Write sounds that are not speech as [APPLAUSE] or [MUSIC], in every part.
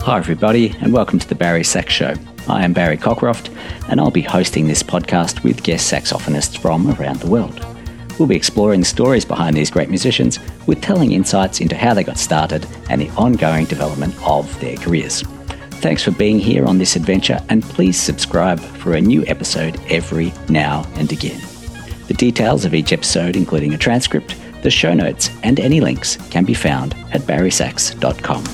Hi, everybody, and welcome to the Barry Sax Show. I am Barry Cockcroft, and I'll be hosting this podcast with guest saxophonists from around the world. We'll be exploring the stories behind these great musicians with telling insights into how they got started and the ongoing development of their careers. Thanks for being here on this adventure, and please subscribe for a new episode every now and again. The details of each episode, including a transcript, the show notes, and any links, can be found at barrysax.com.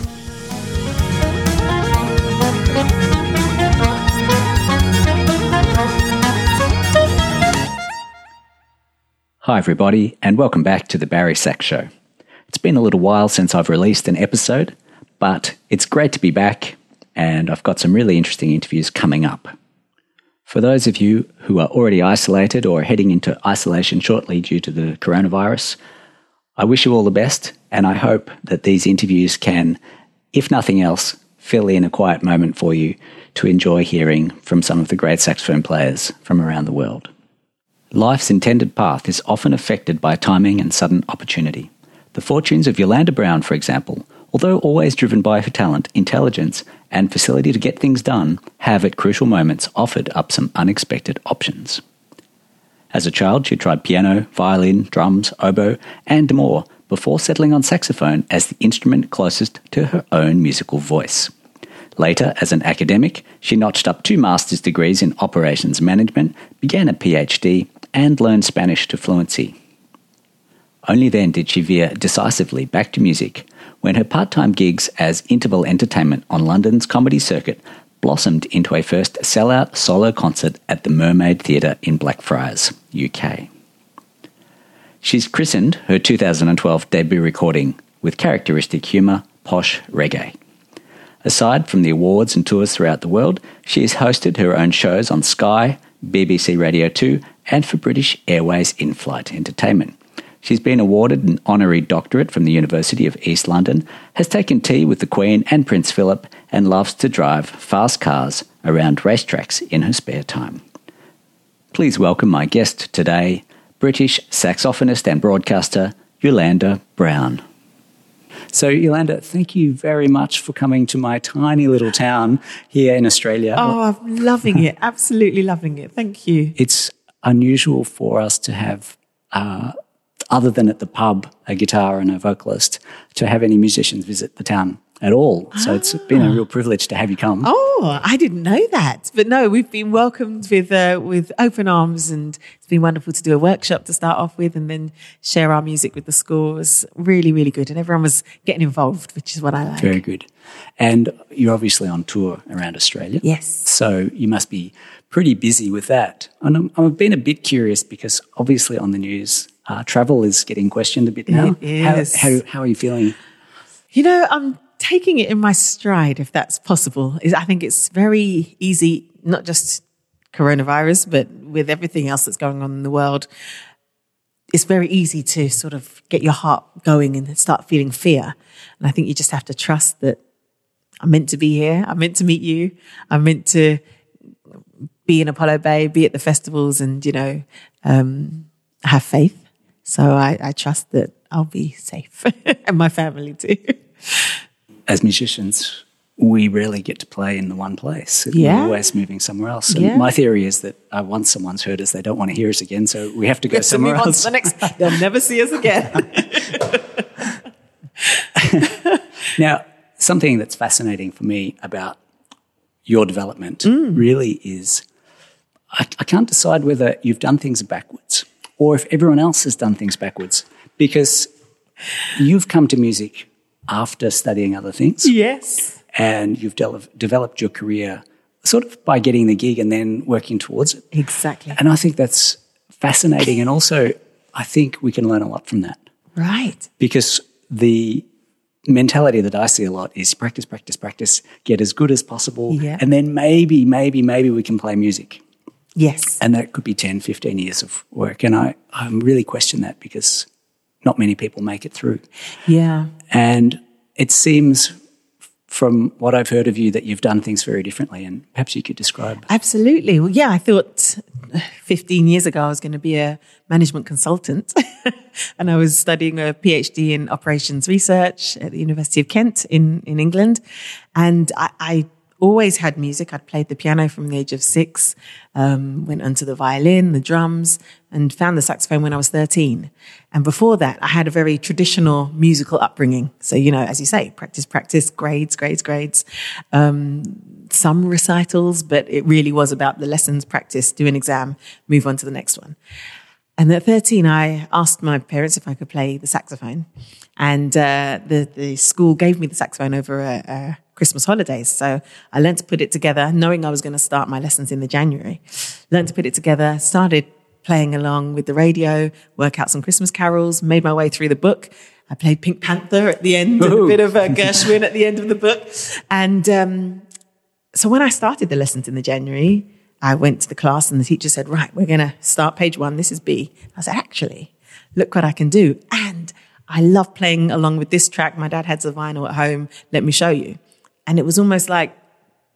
Hi, everybody, and welcome back to the Barry Sax Show. It's been a little while since I've released an episode, but it's great to be back, and I've got some really interesting interviews coming up. For those of you who are already isolated or heading into isolation shortly due to the coronavirus, I wish you all the best, and I hope that these interviews can, if nothing else, fill in a quiet moment for you to enjoy hearing from some of the great saxophone players from around the world. Life's intended path is often affected by timing and sudden opportunity. The fortunes of Yolanda Brown, for example, although always driven by her talent, intelligence, and facility to get things done, have at crucial moments offered up some unexpected options. As a child, she tried piano, violin, drums, oboe, and more before settling on saxophone as the instrument closest to her own musical voice. Later, as an academic, she notched up two master's degrees in operations management, began a PhD, and learned Spanish to fluency. Only then did she veer decisively back to music, when her part time gigs as interval entertainment on London's comedy circuit blossomed into a first sellout solo concert at the Mermaid Theatre in Blackfriars, UK. She's christened her 2012 debut recording with characteristic humour, posh reggae. Aside from the awards and tours throughout the world, she has hosted her own shows on Sky, BBC Radio 2, and for British Airways in flight entertainment. She's been awarded an honorary doctorate from the University of East London, has taken tea with the Queen and Prince Philip, and loves to drive fast cars around racetracks in her spare time. Please welcome my guest today, British saxophonist and broadcaster Yolanda Brown. So, Yolanda, thank you very much for coming to my tiny little town here in Australia. Oh, I'm loving it. [LAUGHS] Absolutely loving it. Thank you. It's unusual for us to have, uh, other than at the pub, a guitar and a vocalist, to have any musicians visit the town at all. So ah. it's been a real privilege to have you come. Oh, I didn't know that. But no, we've been welcomed with uh, with open arms, and it's been wonderful to do a workshop to start off with, and then share our music with the school. It was really, really good, and everyone was getting involved, which is what I like. Very good. And you're obviously on tour around Australia. Yes. So you must be pretty busy with that. And I'm, I've been a bit curious because obviously on the news, uh, travel is getting questioned a bit now. How, how, how are you feeling? You know, I'm taking it in my stride, if that's possible. Is I think it's very easy, not just coronavirus, but with everything else that's going on in the world. It's very easy to sort of get your heart going and start feeling fear. And I think you just have to trust that I'm meant to be here. I'm meant to meet you. I'm meant to be in Apollo Bay, be at the festivals and, you know, um, have faith. So I, I trust that I'll be safe [LAUGHS] and my family too as musicians, we rarely get to play in the one place. Yeah. We're always moving somewhere else. And yeah. my theory is that uh, once someone's heard us, they don't want to hear us again, so we have to go somewhere else. The next, [LAUGHS] they'll never see us again. [LAUGHS] now, something that's fascinating for me about your development mm. really is I, I can't decide whether you've done things backwards or if everyone else has done things backwards because you've come to music after studying other things. Yes. And you've de- developed your career sort of by getting the gig and then working towards it. Exactly. And I think that's fascinating. and also, I think we can learn a lot from that. Right. Because the mentality that I see a lot is practice, practice, practice, get as good as possible. Yeah. And then maybe, maybe, maybe we can play music. Yes. And that could be 10, 15 years of work. And I, I really question that because not many people make it through. Yeah. And it seems from what I've heard of you that you've done things very differently and perhaps you could describe. Absolutely. Well, yeah, I thought [LAUGHS] 15 years ago I was going to be a management consultant. [LAUGHS] and I was studying a PhD in operations research at the University of Kent in, in England. And I, I always had music. I'd played the piano from the age of six, um, went onto the violin, the drums, and found the saxophone when I was 13. And before that, I had a very traditional musical upbringing. So, you know, as you say, practice, practice, grades, grades, grades. Um, some recitals, but it really was about the lessons, practice, do an exam, move on to the next one. And at 13, I asked my parents if I could play the saxophone. And uh, the, the school gave me the saxophone over a, a Christmas holidays. So I learned to put it together, knowing I was going to start my lessons in the January. Learned to put it together, started playing along with the radio, work out some Christmas carols, made my way through the book. I played Pink Panther at the end, and a bit of a [LAUGHS] Gershwin at the end of the book. And um, so when I started the lessons in the January, I went to the class and the teacher said, right, we're going to start page one. This is B. I said, actually, look what I can do. And I love playing along with this track. My dad has a vinyl at home. Let me show you. And it was almost like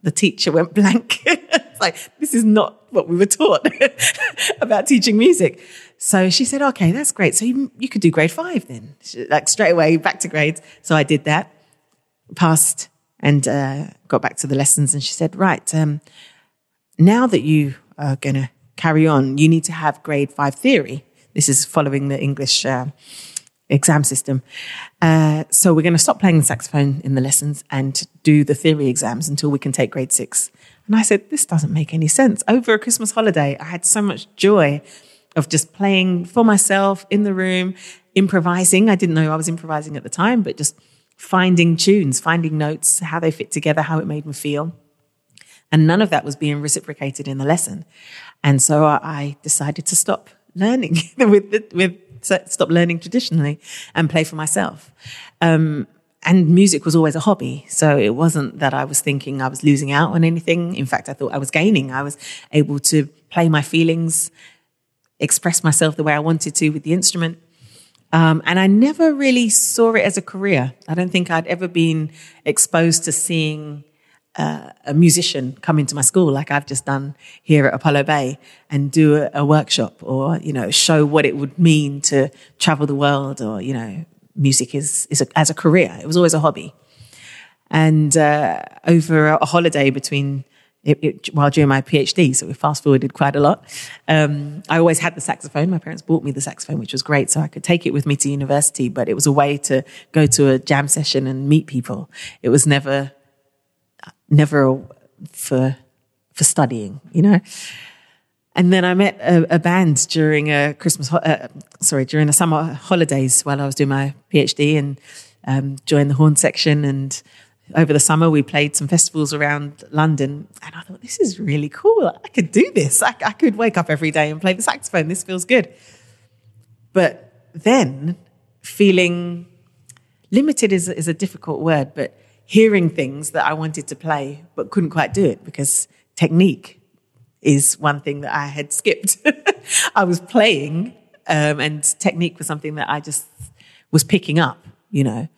the teacher went blank. [LAUGHS] like, this is not what we were taught [LAUGHS] about teaching music. So she said, okay, that's great. So you, you could do grade five then, like straight away back to grades. So I did that, passed and uh, got back to the lessons. And she said, right, um, now that you are going to carry on, you need to have grade five theory. This is following the English uh, exam system. Uh, so we're going to stop playing the saxophone in the lessons and do the theory exams until we can take grade six. And I said, this doesn't make any sense. Over a Christmas holiday, I had so much joy of just playing for myself in the room, improvising. I didn't know I was improvising at the time, but just finding tunes, finding notes, how they fit together, how it made me feel. And none of that was being reciprocated in the lesson. And so I decided to stop learning [LAUGHS] with, with stop learning traditionally and play for myself. Um, and music was always a hobby. So it wasn't that I was thinking I was losing out on anything. In fact, I thought I was gaining. I was able to play my feelings, express myself the way I wanted to with the instrument. Um, and I never really saw it as a career. I don't think I'd ever been exposed to seeing a musician come into my school like I've just done here at Apollo Bay and do a, a, workshop or, you know, show what it would mean to travel the world or, you know, music is, is a, as a career. It was always a hobby. And uh, over a holiday between it, it, while doing my PhD, so we fast forwarded quite a lot. Um, I always had the saxophone. My parents bought me the saxophone, which was great, so I could take it with me to university. But it was a way to go to a jam session and meet people. It was never never for for studying, you know. And then I met a, a band during a Christmas, uh, sorry, during the summer holidays while I was doing my PhD and um, joined the horn section. And over the summer, we played some festivals around London. And I thought, this is really cool. I could do this. I, I could wake up every day and play the saxophone. This feels good. But then feeling limited is, is a difficult word, but hearing things that I wanted to play but couldn't quite do it because technique is one thing that I had skipped. [LAUGHS] I was playing, um, and technique was something that I just was picking up, you know.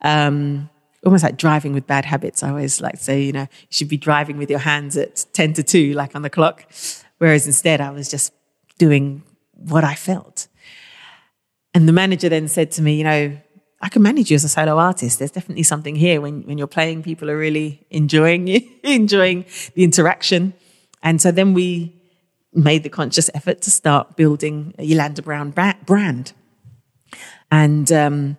Um, almost like driving with bad habits. I always like say, you know, you should be driving with your hands at 10 to 2, like on the clock. Whereas instead, I was just doing what I felt. And the manager then said to me, you know, I can manage you as a solo artist. There's definitely something here when, when you're playing, people are really enjoying you, [LAUGHS] enjoying the interaction. And so then we made the conscious effort to start building a Yolanda Brown brand. And um,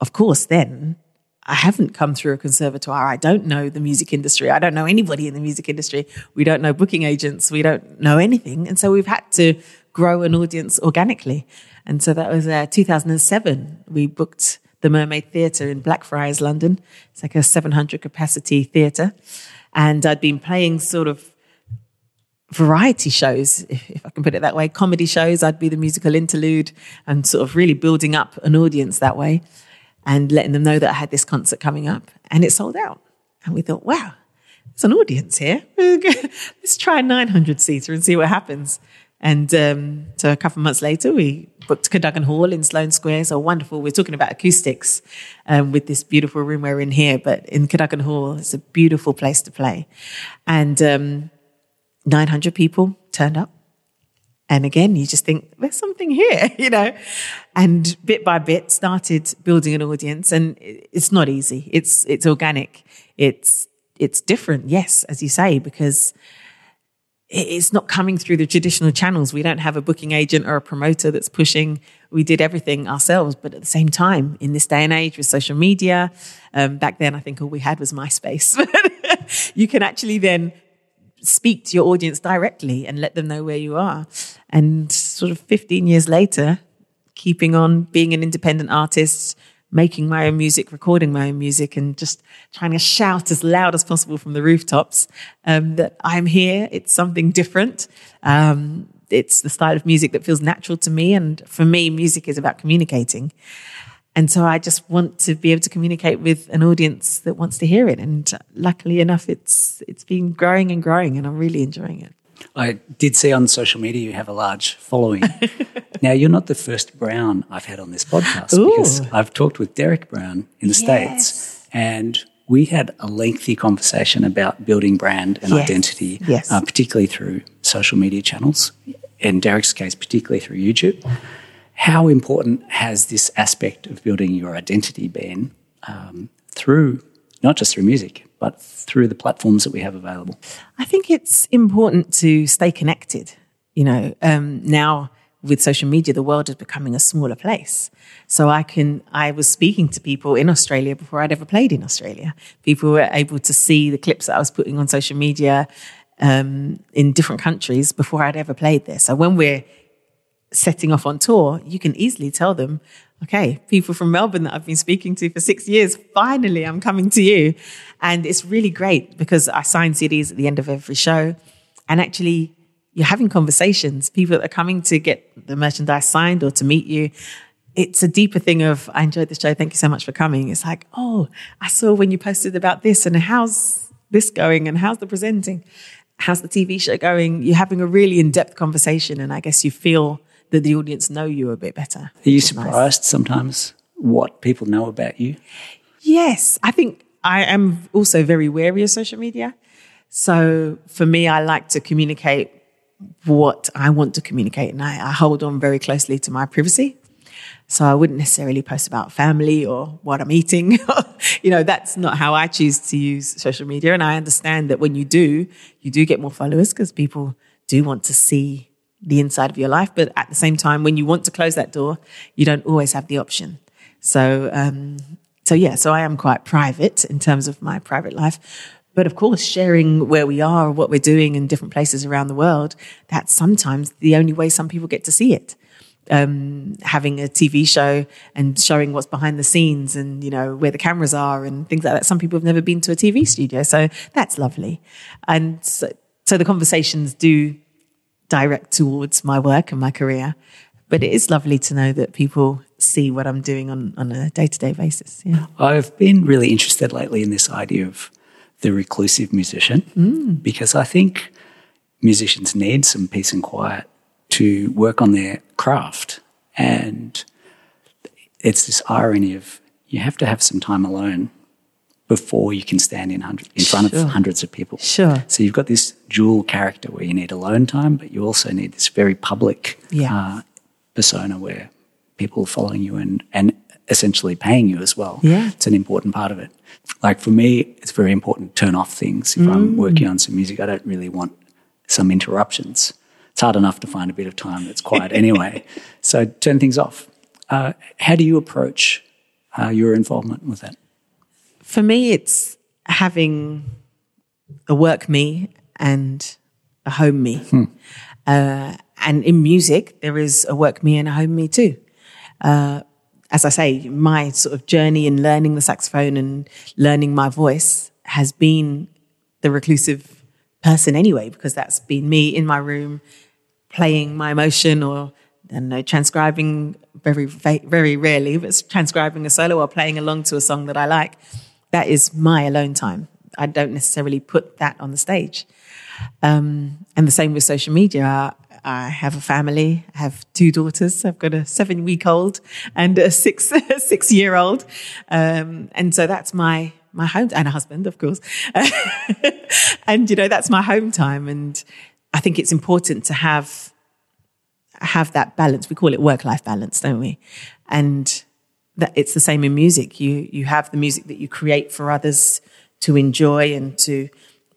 of course, then I haven't come through a conservatoire. I don't know the music industry. I don't know anybody in the music industry. We don't know booking agents. We don't know anything. And so we've had to grow an audience organically. And so that was uh, 2007. We booked the Mermaid Theatre in Blackfriars, London. It's like a 700 capacity theatre. And I'd been playing sort of variety shows, if, I can put it that way, comedy shows. I'd be the musical interlude and sort of really building up an audience that way and letting them know that I had this concert coming up. And it sold out. And we thought, wow, there's an audience here. [LAUGHS] Let's try a 900 seater and see what happens. And um, so a couple of months later, we booked Cadogan Hall in Sloane Square. So wonderful. We're talking about acoustics um, with this beautiful room we're in here, but in Cadogan Hall, it's a beautiful place to play. And um, 900 people turned up. And again, you just think there's something here, [LAUGHS] you know, and bit by bit started building an audience and it's not easy. It's, it's organic. It's, it's different. Yes, as you say, because it's not coming through the traditional channels. We don't have a booking agent or a promoter that's pushing. We did everything ourselves, but at the same time, in this day and age with social media, um, back then I think all we had was MySpace. [LAUGHS] you can actually then speak to your audience directly and let them know where you are. And sort of 15 years later, keeping on being an independent artist, making my own music, recording my own music, and just trying to shout as loud as possible from the rooftops um, that I'm here. It's something different. Um, it's the style of music that feels natural to me. And for me, music is about communicating. And so I just want to be able to communicate with an audience that wants to hear it. And luckily enough, it's it's been growing and growing, and I'm really enjoying it. I did see on social media you have a large following. [LAUGHS] now, you're not the first Brown I've had on this podcast Ooh. because I've talked with Derek Brown in the yes. States and we had a lengthy conversation about building brand and yes. identity, yes. Uh, particularly through social media channels. In Derek's case, particularly through YouTube. How important has this aspect of building your identity been um, through, not just through music, but through the platforms that we have available? I think it's important to stay connected. You know, um, now with social media, the world is becoming a smaller place. So I can, I was speaking to people in Australia before I'd ever played in Australia. People were able to see the clips that I was putting on social media um, in different countries before I'd ever played there. So when we're setting off on tour, you can easily tell them, okay, people from Melbourne that I've been speaking to for six years, finally I'm coming to you. And it's really great because I sign CDs at the end of every show. And actually, you're having conversations. People that are coming to get the merchandise signed or to meet you. It's a deeper thing of, I enjoyed the show. Thank you so much for coming. It's like, oh, I saw when you posted about this and how's this going and how's the presenting? How's the TV show going? You're having a really in depth conversation. And I guess you feel that the audience know you a bit better. Are you surprised nice. sometimes what people know about you? Yes. I think I am also very wary of social media. So for me, I like to communicate what I want to communicate and I, I hold on very closely to my privacy. So I wouldn't necessarily post about family or what I'm eating. [LAUGHS] you know, that's not how I choose to use social media. And I understand that when you do, you do get more followers because people do want to see the inside of your life. But at the same time, when you want to close that door, you don't always have the option. So, um, so yeah, so I am quite private in terms of my private life. But of course, sharing where we are, what we're doing in different places around the world, that's sometimes the only way some people get to see it. Um, having a TV show and showing what's behind the scenes and, you know, where the cameras are and things like that. Some people have never been to a TV studio. So that's lovely. And so, so the conversations do direct towards my work and my career. But it is lovely to know that people see what I'm doing on, on a day to day basis. Yeah. I've been really interested lately in this idea of the reclusive musician mm. because I think musicians need some peace and quiet to work on their craft. And it's this irony of you have to have some time alone before you can stand in, hundred, in front sure. of hundreds of people. Sure. So you've got this dual character where you need alone time, but you also need this very public yeah. uh, persona where people are following you and, and essentially paying you as well. Yeah. It's an important part of it. Like for me, it's very important to turn off things. If mm. I'm working on some music, I don't really want some interruptions. It's hard enough to find a bit of time that's quiet [LAUGHS] anyway. So turn things off. Uh, how do you approach uh, your involvement with that? For me, it's having a work me and a home me. Hmm. Uh, and in music, there is a work me and a home me too. Uh, as I say, my sort of journey in learning the saxophone and learning my voice has been the reclusive person anyway, because that's been me in my room playing my emotion or I don't know, transcribing very, very rarely, but transcribing a solo or playing along to a song that I like that is my alone time. I don't necessarily put that on the stage. Um, and the same with social media. I, have a family. I have two daughters. I've got a seven week old and a six [LAUGHS] six year old. Um, and so that's my my home and a husband, of course. [LAUGHS] and you know that's my home time. And I think it's important to have have that balance. We call it work life balance, don't we? And that it's the same in music. You you have the music that you create for others to enjoy and to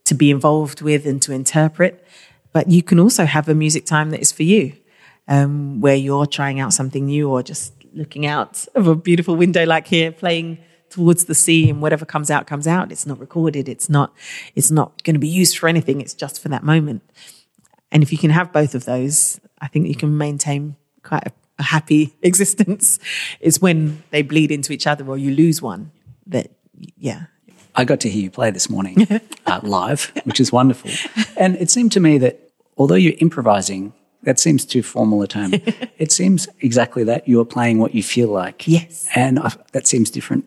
to be involved with and to interpret. But you can also have a music time that is for you, um, where you're trying out something new or just looking out of a beautiful window like here, playing towards the sea and whatever comes out comes out. It's not recorded. It's not it's not going to be used for anything. It's just for that moment. And if you can have both of those, I think you can maintain quite a, a happy [LAUGHS] existence. It's when they bleed into each other or you lose one that yeah, I got to hear you play this morning [LAUGHS] uh, live, which is wonderful. And it seemed to me that although you're improvising, that seems too formal a term. [LAUGHS] it seems exactly that you're playing what you feel like. Yes. And I, that seems different.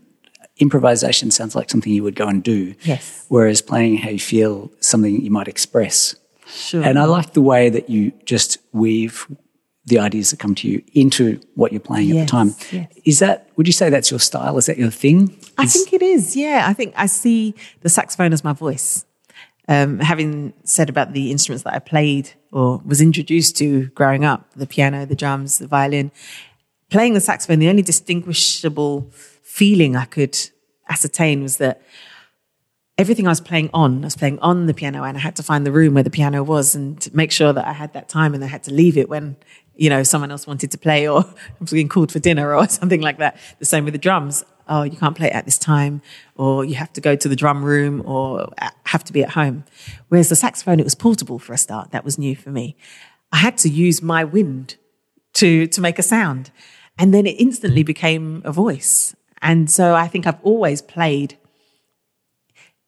Improvisation sounds like something you would go and do. Yes. Whereas playing how you feel, something you might express. Sure. And I like the way that you just weave the ideas that come to you into what you're playing at the time. yes. Is that, would you say that's your style? Is that your thing? I think it is. Yeah, I think I see the saxophone as my voice. Um, having said about the instruments that I played or was introduced to growing up, the piano, the drums, the violin, playing the saxophone, the only distinguishable feeling I could ascertain was that everything I was playing on, I was playing on the piano and I had to find the room where the piano was and make sure that I had that time and I had to leave it when, you know, someone else wanted to play or I [LAUGHS] was being called for dinner or [LAUGHS] something like that. The same with the drums. Oh, you can't play it at this time or you have to go to the drum room or have to be at home. Whereas the saxophone, it was portable for a start. That was new for me. I had to use my wind to, to make a sound. And then it instantly became a voice. And so I think I've always played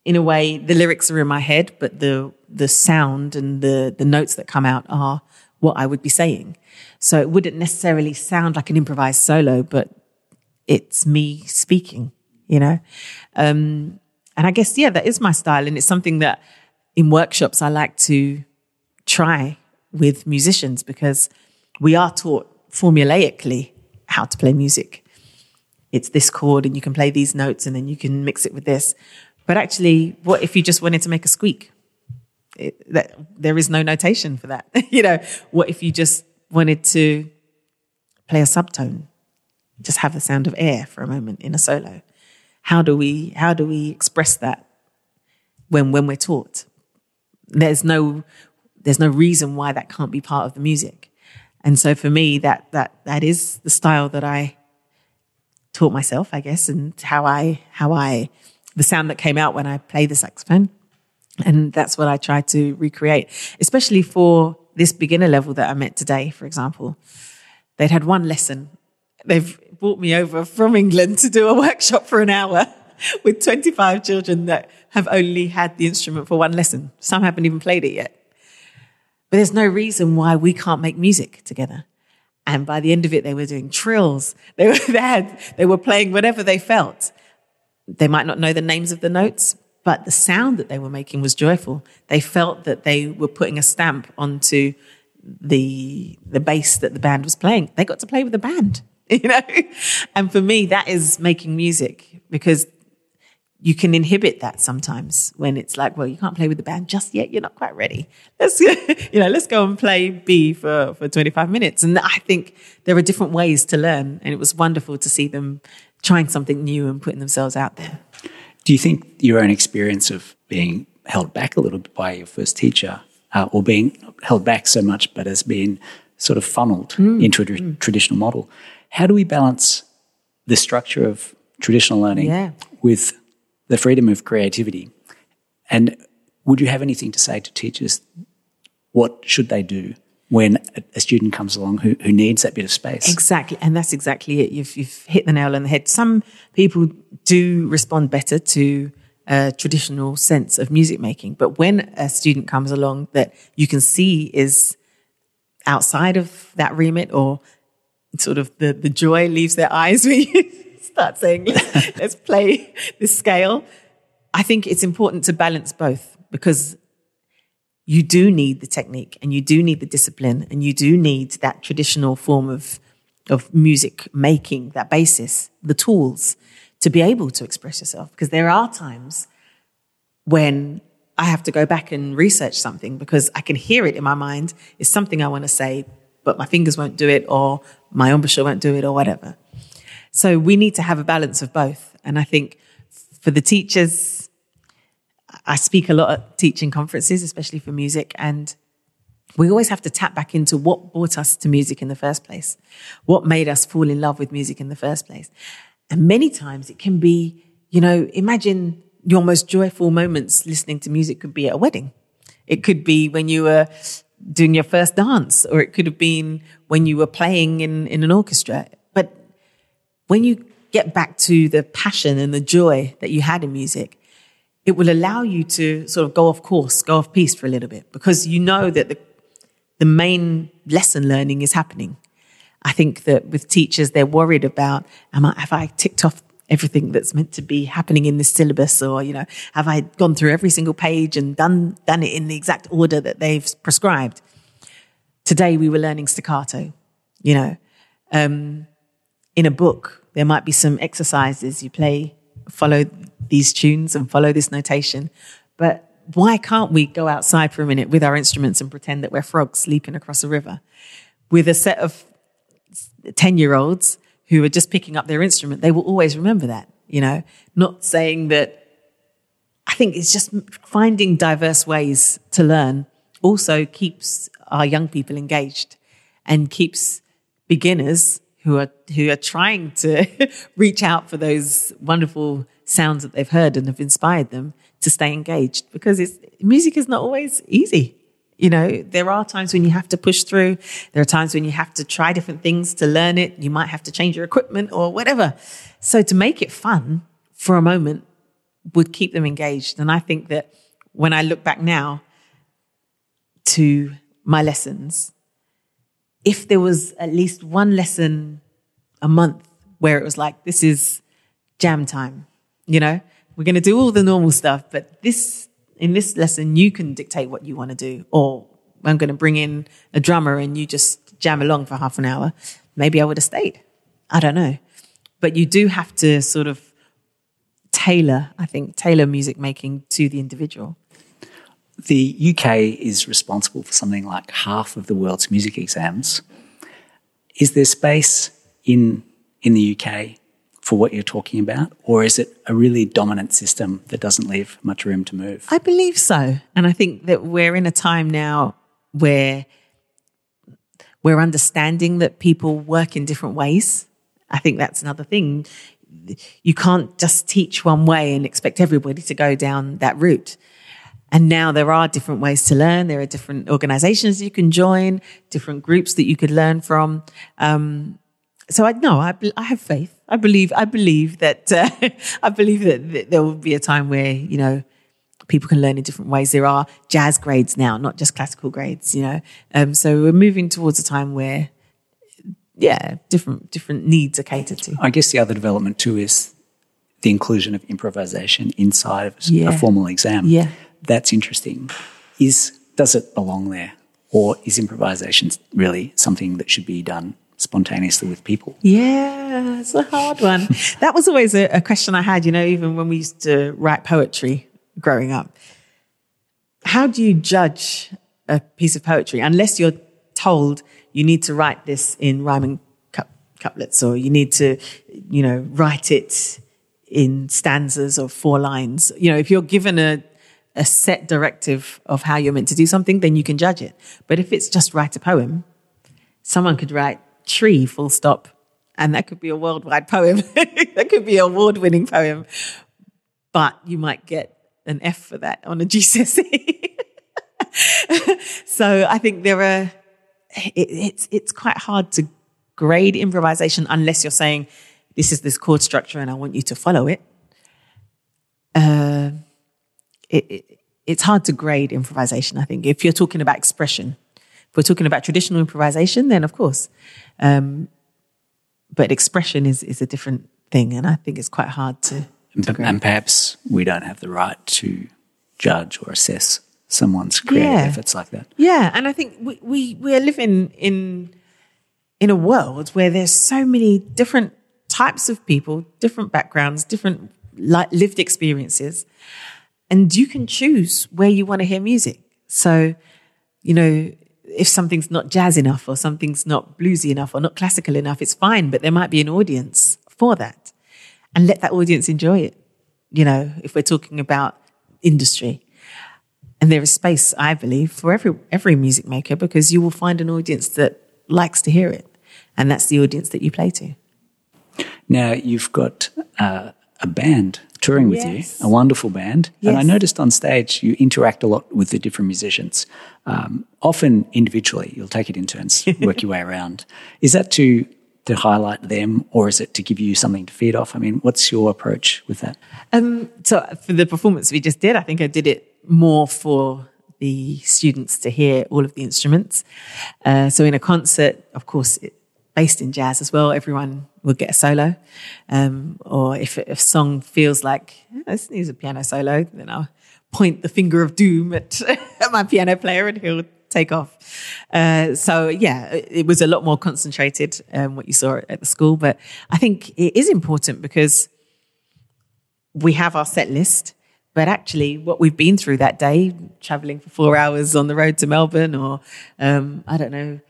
in a way, the lyrics are in my head, but the the sound and the the notes that come out are what I would be saying. So it wouldn't necessarily sound like an improvised solo, but it's me speaking, you know. Um, and I guess yeah, that is my style, and it's something that in workshops I like to try with musicians because we are taught formulaically how to play music. It's this chord, and you can play these notes, and then you can mix it with this. But actually, what if you just wanted to make a squeak? It, that, there is no notation for that. [LAUGHS] you know, what if you just wanted to play a subtone? Just have the sound of air for a moment in a solo. How do we how do we express that when when we're taught? There's no there's no reason why that can't be part of the music. And so for me, that that that is the style that I taught myself, I guess, and how I how I the sound that came out when I play the saxophone. And that's what I try to recreate, especially for this beginner level that I met today, for example. They'd had one lesson. They've brought me over from England to do a workshop for an hour [LAUGHS] with 25 children that have only had the instrument for one lesson. Some haven't even played it yet. But there's no reason why we can't make music together. And by the end of it, they were doing trills. They were, [LAUGHS] they had, they were playing whatever they felt. They might not know the names of the notes, but the sound that they were making was joyful. They felt that they were putting a stamp onto the the bass that the band was playing. They got to play with the band, [LAUGHS] you know. And for me, that is making music because you can inhibit that sometimes when it's like, well, you can't play with the band just yet. You're not quite ready. Let's, [LAUGHS] you know, let's go and play B for, for 25 minutes. And I think there are different ways to learn. And it was wonderful to see them trying something new and putting themselves out there. Do you think your own experience of being held back a little bit by your first teacher, uh, or being held back so much, but as being sort of funneled Mm. into a tr- traditional model, how do we balance the structure of traditional learning Yeah. with the freedom of creativity? And would you have anything to say to teachers? What should they do when a, student comes along who, who needs that bit of space? Exactly. And that's exactly it. You've, you've hit the nail on the head. Some people do respond better to a traditional sense of music making. But when a student comes along that you can see is outside of that remit or sort of the, the joy leaves their eyes when you [LAUGHS] start saying, let's, let's play this scale. I think it's important to balance both because you do need the technique and you do need the discipline and you do need that traditional form of of music making, that basis, the tools to be able to express yourself. Because there are times when I have to go back and research something because I can hear it in my mind. It's something I want to say, but my fingers won't do it, or my embouchure won't do it, or whatever. So we need to have a balance of both. And I think for the teachers, I speak a lot at teaching conferences, especially for music, and we always have to tap back into what brought us to music in the first place, what made us fall in love with music in the first place. And many times it can be, you know, imagine your most joyful moments listening to music could be at a wedding. It could be when you were doing your first dance, or it could have been when you were playing in, in an orchestra. But when you get back to the passion and the joy that you had in music, it will allow you to sort of go off course, go off piste for a little bit, because you know that the, the main lesson learning is happening. I think that with teachers, they're worried about, am I, have I ticked off everything that's meant to be happening in the syllabus or, you know, have I gone through every single page and done, done it in the exact order that they've prescribed? Today we were learning staccato, you know, um, in a book, there might be some exercises you play, follow these tunes and follow this notation. But why can't we go outside for a minute with our instruments and pretend that we're frogs leaping across a river with a set of 10 year olds who are just picking up their instrument, they will always remember that, you know, not saying that I think it's just finding diverse ways to learn also keeps our young people engaged and keeps beginners who are who are trying to [LAUGHS] reach out for those wonderful sounds that they've heard and have inspired them to stay engaged because it's music is not always easy. You know, there are times when you have to push through. There are times when you have to try different things to learn it. You might have to change your equipment or whatever. So to make it fun for a moment would keep them engaged. And I think that when I look back now to my lessons, if there was at least one lesson a month where it was like, this is jam time, you know, we're going to do all the normal stuff, but this in this lesson, you can dictate what you want to do, or I'm going to bring in a drummer and you just jam along for half an hour. Maybe I would have stayed. I don't know. But you do have to sort of tailor, I think, tailor music making to the individual. The UK is responsible for something like half of the world's music exams. Is there space in in the UK for what you're talking about? Or is it a really dominant system that doesn't leave much room to move? I believe so. And I think that we're in a time now where we're understanding that people work in different ways. I think that's another thing. You can't just teach one way and expect everybody to go down that route. And now there are different ways to learn. There are different organizations you can join, different groups that you could learn from. Um, so I no, I, I have faith. I believe I believe that uh, [LAUGHS] I believe that, that there will be a time where you know people can learn in different ways. There are jazz grades now, not just classical grades. You know, um, so we're moving towards a time where yeah, different different needs are catered to. I guess the other development too is the inclusion of improvisation inside of yeah. a formal exam. Yeah, that's interesting. Is does it belong there, or is improvisation really something that should be done spontaneously with people? Yeah, it's a hard one. [LAUGHS] that was always a, a, question I had, you know, even when we used to write poetry growing up. How do you judge a piece of poetry unless you're told you need to write this in rhyming couplets or you need to, you know, write it in stanzas of four lines? You know, if you're given a, a set directive of how you're meant to do something, then you can judge it. But if it's just write a poem, someone could write tree, full stop. And that could be a worldwide poem. [LAUGHS] that could be an award winning poem. But you might get an F for that on a GCSE. [LAUGHS] so I think there are, it, it's, it's quite hard to grade improvisation unless you're saying, this is this chord structure and I want you to follow it. Uh, it, it, it's hard to grade improvisation, I think. If you're talking about expression, we're talking about traditional improvisation, then of course. Um, but expression is, is a different thing. And I think it's quite hard to. to and perhaps we don't have the right to judge or assess someone's creative yeah. efforts like that. Yeah. And I think we, we, we are living in, in a world where there's so many different types of people, different backgrounds, different lived experiences. And you can choose where you want to hear music. So, you know, if something's not jazz enough or something's not bluesy enough or not classical enough, it's fine, but there might be an audience for that and let that audience enjoy it. You know, if we're talking about industry. And there is space, I believe, for every, every music maker because you will find an audience that likes to hear it. And that's the audience that you play to. Now, you've got uh, a band touring with Yes. you, a wonderful band. And I noticed on stage you interact a lot with the different musicians, um, often individually. You'll take it in turns, [LAUGHS] work your way around. Is that to to highlight them, or is it to give you something to feed off? I mean, what's your approach with that? Um, so for the performance we just did, I think I did it more for the students to hear all of the instruments. Uh, so in a concert, of course, it, based in jazz as well, everyone will get a solo. Um, or if, if a song feels like "Oh, this needs a piano solo, then I'll point the finger of doom at, [LAUGHS] at my piano player and he'll take off. Uh, so yeah, it, it was a lot more concentrated, um, what you saw at the school. But I think it is important because we have our set list, but actually, what we've been through that day, traveling for four hours on the road to Melbourne, or um, I don't know,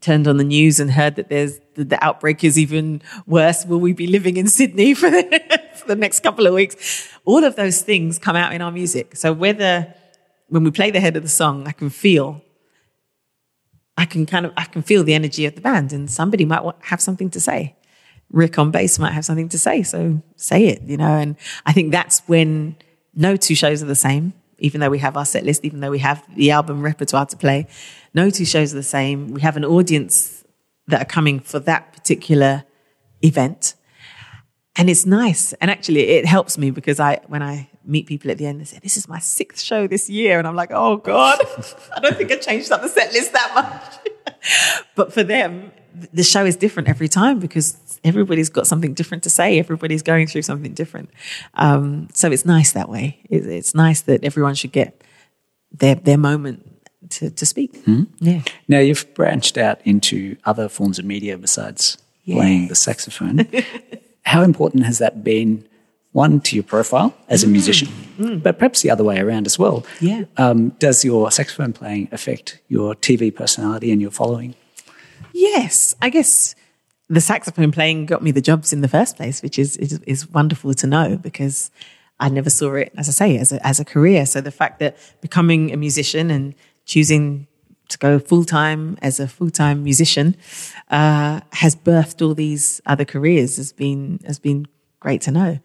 turned on the news and heard that there's the, the outbreak is even worse. Will we be living in Sydney [LAUGHS] for the, for the next couple of weeks? All of those things come out in our music. So whether when we play the head of the song, I can feel. I can kind of I can feel the energy of the band, and somebody might have something to say. Rick on bass might have something to say, so say it, you know. And I think that's when no two shows are the same, even though we have our set list, even though we have the album repertoire to play. No two shows are the same. We have an audience that are coming for that particular event. And it's nice. And actually, it helps me because I, when I meet people at the end, they say, This is my sixth show this year. And I'm like, Oh God, [LAUGHS] I don't think I changed up the set list that much. [LAUGHS] but for them, the show is different every time because everybody's got something different to say. Everybody's going through something different. Um, so it's nice that way. It, it's nice that everyone should get their, their moment to, to speak. Yeah. Now, you've branched out into other forms of media besides playing the saxophone. [LAUGHS] How important has that been, one, to your profile as a musician, but perhaps the other way around as well? Yeah. Um, does your saxophone playing affect your TV personality and your following? Yes, I guess the saxophone playing got me the jobs in the first place, which is is, is wonderful to know because I never saw it, as I say, as a, as a career. So the fact that becoming a musician and choosing to go full time as a full time musician uh, has birthed all these other careers has been has been great to know.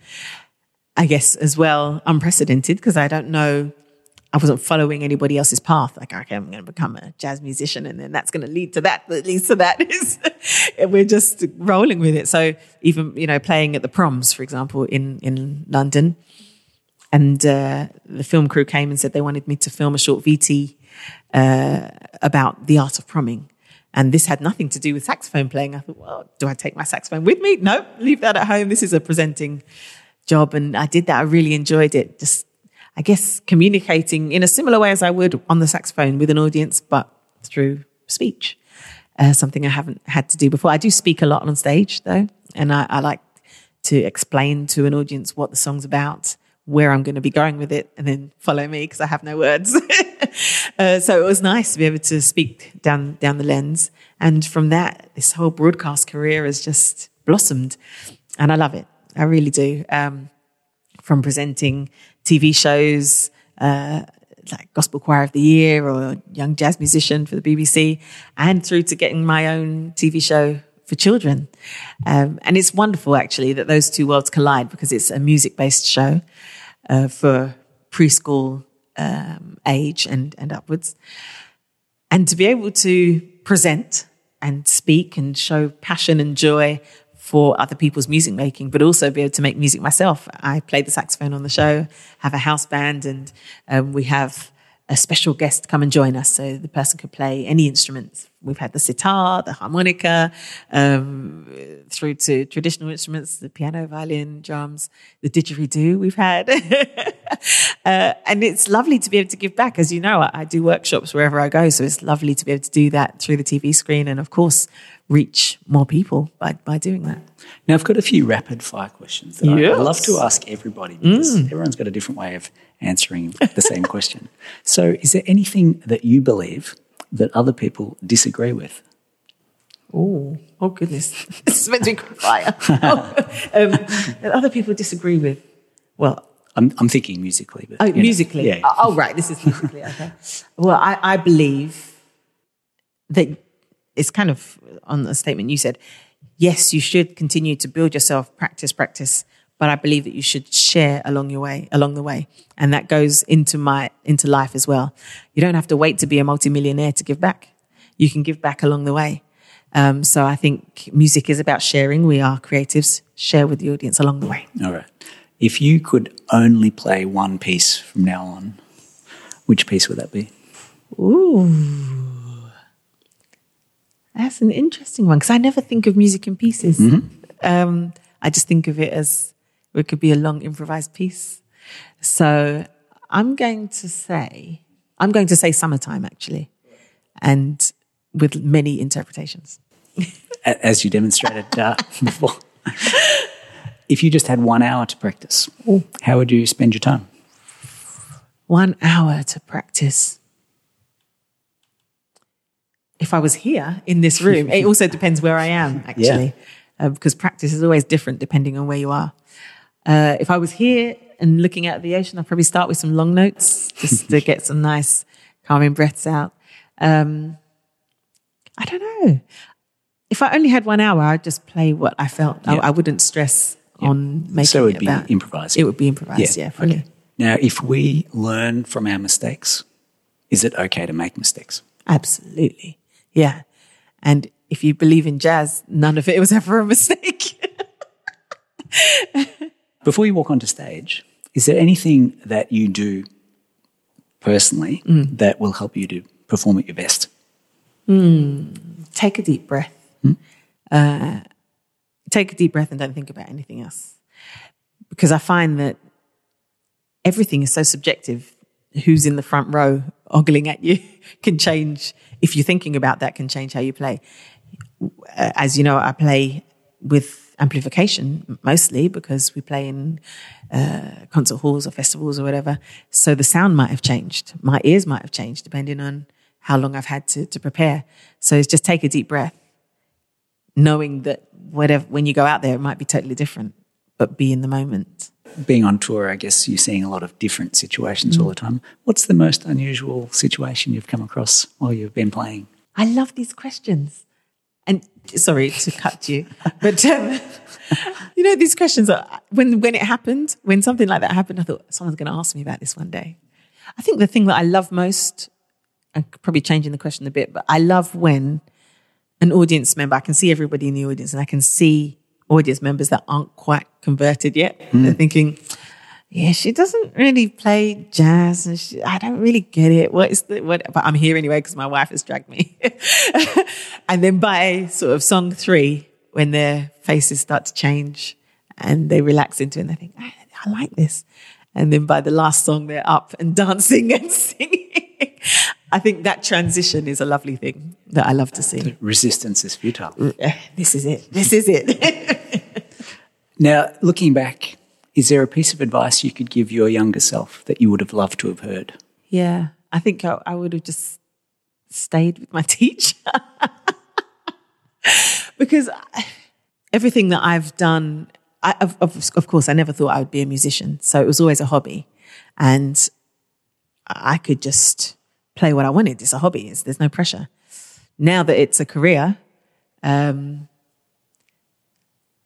I guess as well unprecedented because I don't know. I wasn't following anybody else's path. Like, okay, I'm going to become a jazz musician, and then that's going to lead to that. That leads to that. [LAUGHS] We're just rolling with it. So even you know, playing at the proms, for example, in in London, and uh, the film crew came and said they wanted me to film a short VT uh, about the art of promming. And this had nothing to do with saxophone playing. I thought, well, do I take my saxophone with me? No, leave that at home. This is a presenting job. And I did that. I really enjoyed it. Just, I guess, communicating in a similar way as I would on the saxophone with an audience, but through speech. Uh, something I haven't had to do before. I do speak a lot on stage though. And I, I like to explain to an audience what the song's about, where I'm going to be going with it, and then follow me because I have no words. [LAUGHS] uh, so it was nice to be able to speak down down the lens, and from that, this whole broadcast career has just blossomed, and I love it. I really do. Um, from presenting TV shows. Uh, like Gospel Choir of the Year or Young Jazz Musician for the BBC, and through to getting my own TV show for children. Um, and it's wonderful, actually, that those two worlds collide because it's a music based show uh, for preschool um, age and, and upwards. And to be able to present and speak and show passion and joy for other people's music making, but also be able to make music myself. I play the saxophone on the show, have a house band, and um, we have a special guest come and join us. So the person could play any instruments. We've had the sitar, the harmonica, um, through to traditional instruments, the piano, violin, drums, the didgeridoo we've had. [LAUGHS] uh, and it's lovely to be able to give back. As you know, I, I do workshops wherever I go. So it's lovely to be able to do that through the TV screen and, of course, reach more people by, by doing that. Now, I've got a few rapid fire questions that I, I Yes. love to ask everybody because everyone's got a different way of answering the same [LAUGHS] question. So, is there anything that you believe that other people disagree with? Oh, oh goodness. [LAUGHS] this is meant to be fire. Oh, [LAUGHS] um, that other people disagree with. Well, I'm, I'm thinking musically. But, oh, you know, musically. yeah. Oh, right. This is musically. Okay. Well, I, I believe that it's kind of on the statement you said. Yes, you should continue to build yourself, practice, practice. But I believe that you should share along your way, along the way, and that goes into my into life as well. You don't have to wait to be a multimillionaire to give back. You can give back along the way. Um, so I think music is about sharing. We are creatives. Share with the audience along the way. All right. If you could only play one piece from now on, which piece would that be? Ooh, that's an interesting one because I never think of music in pieces. Um, I just think of it as it could be a long improvised piece. So I'm going to say, I'm going to say summertime actually, and with many interpretations. As you demonstrated uh, [LAUGHS] before. if you just had one hour to practice, how would you spend your time? One hour to practice. If I was here in this room, it also [LAUGHS] depends where I am actually, uh, because practice is always different depending on where you are. Uh, if I was here and looking at the ocean, I'd probably start with some long notes just to [LAUGHS] get some nice calming breaths out. Um, I don't know. If I only had one hour, I'd just play what I felt. I, Yeah. I wouldn't stress on making So it would it be about improvising. It would be improvised, yeah. fully. Now, if we learn from our mistakes, is it okay to make mistakes? Absolutely. Yeah. And if you believe in jazz, none of it was ever a mistake. [LAUGHS] Before you walk onto stage, is there anything that you do personally Mm. that will help you to perform at your best? take a deep breath. Uh, take a deep breath and don't think about anything else. Because I find that everything is so subjective. Who's in the front row ogling at you [LAUGHS] can change, if you're thinking about that, can change how you play. Uh, As you know, I play with amplification mostly because we play in uh, concert halls or festivals or whatever. So the sound might have changed. My ears might have changed depending on how long I've had to, to prepare. So it's just take a deep breath, knowing that whatever, when you go out there, it might be totally different, but be in the moment. Being on tour, I guess you're seeing a lot of different situations Mm. all the time. What's the most unusual situation you've come across while you've been playing? I love these questions. And sorry to cut you, but um, [LAUGHS] you know these questions. Are, when when it happened, when something like that happened, I thought someone's going to ask me about this one day. I think the thing that I love most, I'm probably changing the question a bit, but I love when an audience member, I can see everybody in the audience, and I can see audience members that aren't quite converted yet. Hmm. They're thinking, yeah, she doesn't really play jazz, and she, I don't really get it. What is the what? But I'm here anyway because my wife has dragged me. [LAUGHS] and then by sort of song three, when their faces start to change and they relax into it, and they think, I, I like this. And then by the last song, they're up and [LAUGHS] dancing and singing. I think that transition is a lovely thing that I love to see. Resistance is futile. [LAUGHS] This is it. This is it. Now, looking back, is there a piece of advice you could give your younger self that you would have loved to have heard? Yeah, I think I, I would have just stayed with my [LAUGHS] teacher because everything that I've done, I, of, of, of course, I never thought I would be a musician. So it was always a hobby, and I could just play what I wanted. It's a hobby. It's, there's no pressure. Now that it's a career, um,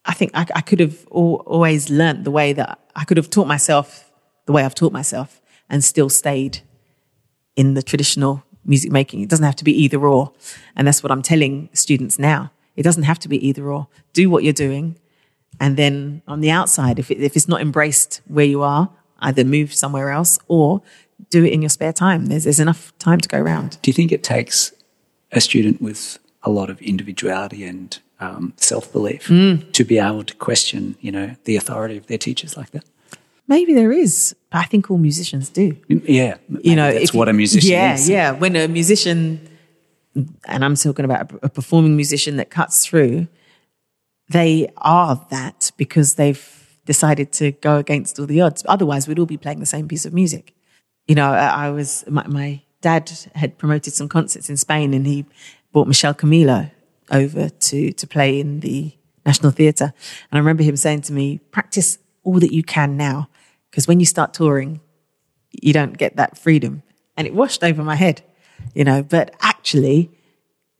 I think I, I could have al- always learnt the way that I could have taught myself the way I've taught myself and still stayed in the traditional music making. It doesn't have to be either or. And that's what I'm telling students now. It doesn't have to be either or. Do what you're doing. And then on the outside, if, it, if it's not embraced where you are, either move somewhere else or do it in your spare time. There's, there's enough time to go around. Do you think it takes a student with a lot of individuality and um, self belief Mm. to be able to question, you know, the authority of their teachers like that? Maybe there is, but I think all musicians do. Yeah, you know, that's if what a musician yeah, is. Yeah, When a musician, and I'm talking about a, performing musician that cuts through, they are that because they've decided to go against all the odds. Otherwise, we'd all be playing the same piece of music. You know, I, I was my, my dad had promoted some concerts in Spain and he bought Michel Camilo over to, to play in the National Theatre. And I remember him saying to me, practice all that you can now. Because when you start touring, you don't get that freedom. And it washed over my head, you know, but actually,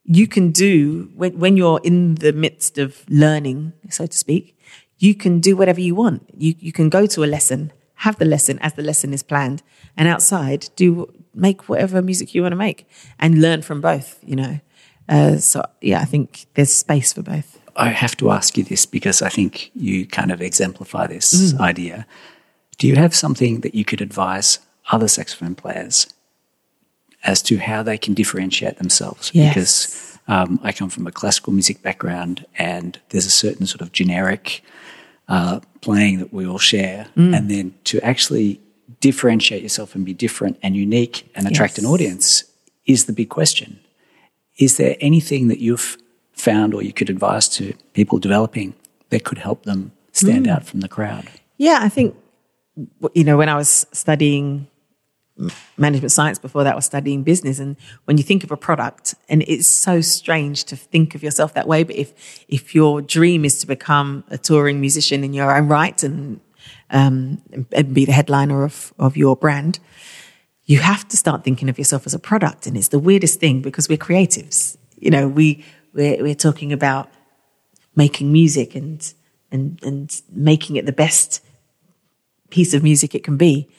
you can do when, when you're in the midst of learning, so to speak, you can do whatever you want. You, you can go to a lesson, have the lesson as the lesson is planned, and outside do make whatever music you want to make and learn from both, you know. Uh, so yeah, I think there's space for both. I have to ask you this because I think you kind of exemplify this mm. idea. Do you have something that you could advise other saxophone players as to how they can differentiate themselves? Yes. Because um, I come from a classical music background, and there's a certain sort of generic uh, playing that we all share, mm. and then to actually differentiate yourself and be different and unique and attract yes. an audience is the big question. Is there anything that you've found or you could advise to people developing that could help them stand mm. out from the crowd? Yeah, I think, you know, when I was studying management science before that I was studying business and when you think of a product and it's so strange to think of yourself that way but if if your dream is to become a touring musician in your own right and um, and be the headliner of of your brand you have to start thinking of yourself as a product and it's the weirdest thing because we're creatives you know we we're, we're talking about making music and, and, and making it the best piece of music it can be.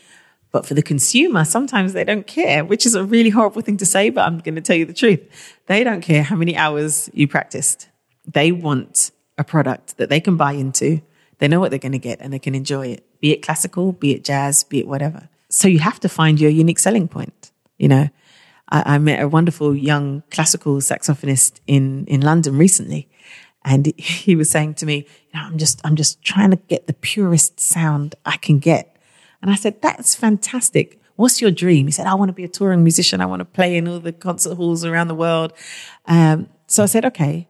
But for the consumer, sometimes they don't care, which is a really horrible thing to say, but I'm going to tell you the truth. They don't care how many hours you practiced. They want a product that they can buy into. They know what they're going to get and they can enjoy it, be it classical, be it jazz, be it whatever. So you have to find your unique selling point, you know. I, I met a wonderful young classical saxophonist in, in London recently. And [LAUGHS] he was saying to me, you know, I'm just, I'm just trying to get the purest sound I can get. And I said, that's fantastic. What's your dream? He said, I want to be a touring musician. I want to play in all the concert halls around the world. Um, so I said, okay.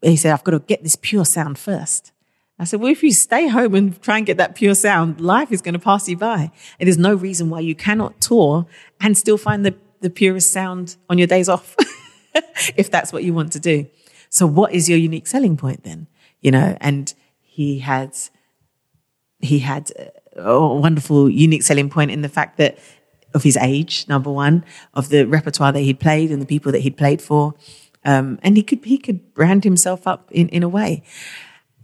He said, I've got to get this pure sound first. I said, well, if you stay home and try and get that pure sound, life is going to pass you by. And there's no reason why you cannot tour and still find the the purest sound on your days off, [LAUGHS] if that's what you want to do. So what is your unique selling point then? You know, and he had, he had a wonderful unique selling point in the fact that of his age, number one, of the repertoire that he'd played and the people that he'd played for. Um, and he could, he could brand himself up in, in a way.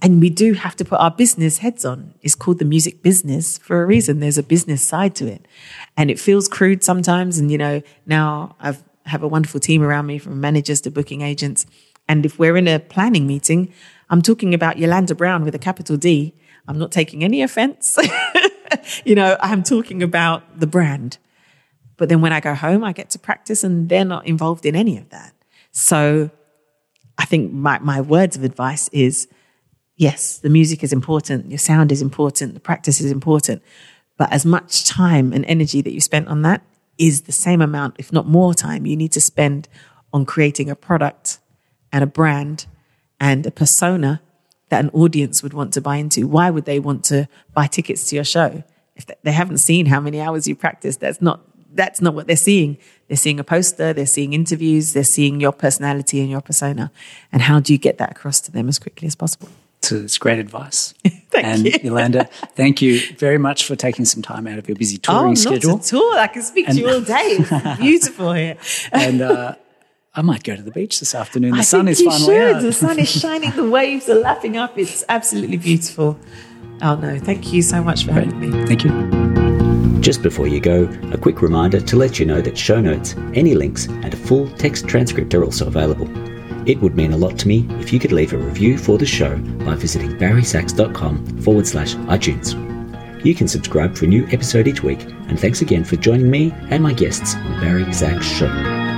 And we do have to put our business heads on. It's called the music business for a reason. There's a business side to it. And it feels crude sometimes. And, you know, now I've have a wonderful team around me from managers to booking agents. And if we're in a planning meeting, I'm talking about YolanDa Brown with a capital D. I'm not taking any offense. [LAUGHS] you know, I'm talking about the brand. But then when I go home, I get to practice and they're not involved in any of that. So I think my, my words of advice is yes, the music is important, your sound is important, the practice is important, but as much time and energy that you spent on that is the same amount, if not more time, you need to spend on creating a product and a brand and a persona that an audience would want to buy into. Why would they want to buy tickets to your show? If they haven't seen how many hours you practice, that's not that's not what they're seeing. They're seeing a poster, they're seeing interviews, they're seeing your personality and your persona. And how do you get that across to them as quickly as possible? So it's great advice. [LAUGHS] thank and you. YolanDa, thank you very much for taking some time out of your busy touring oh, schedule. Not at all. I can speak and, to you all day. It's [LAUGHS] beautiful here. and uh, I might go to the beach this afternoon. The I sun is you finally should. out. The sun is [LAUGHS] shining. The waves are lapping up. It's absolutely beautiful. Oh no, thank you so much for having me. Thank you. Just before you go, a quick reminder to let you know that show notes, any links, and a full text transcript are also available. It would mean a lot to me if you could leave a review for the show by visiting barrysax.com forward slash iTunes. You can subscribe for a new episode each week, and thanks again for joining me and my guests on Barry Sax Show.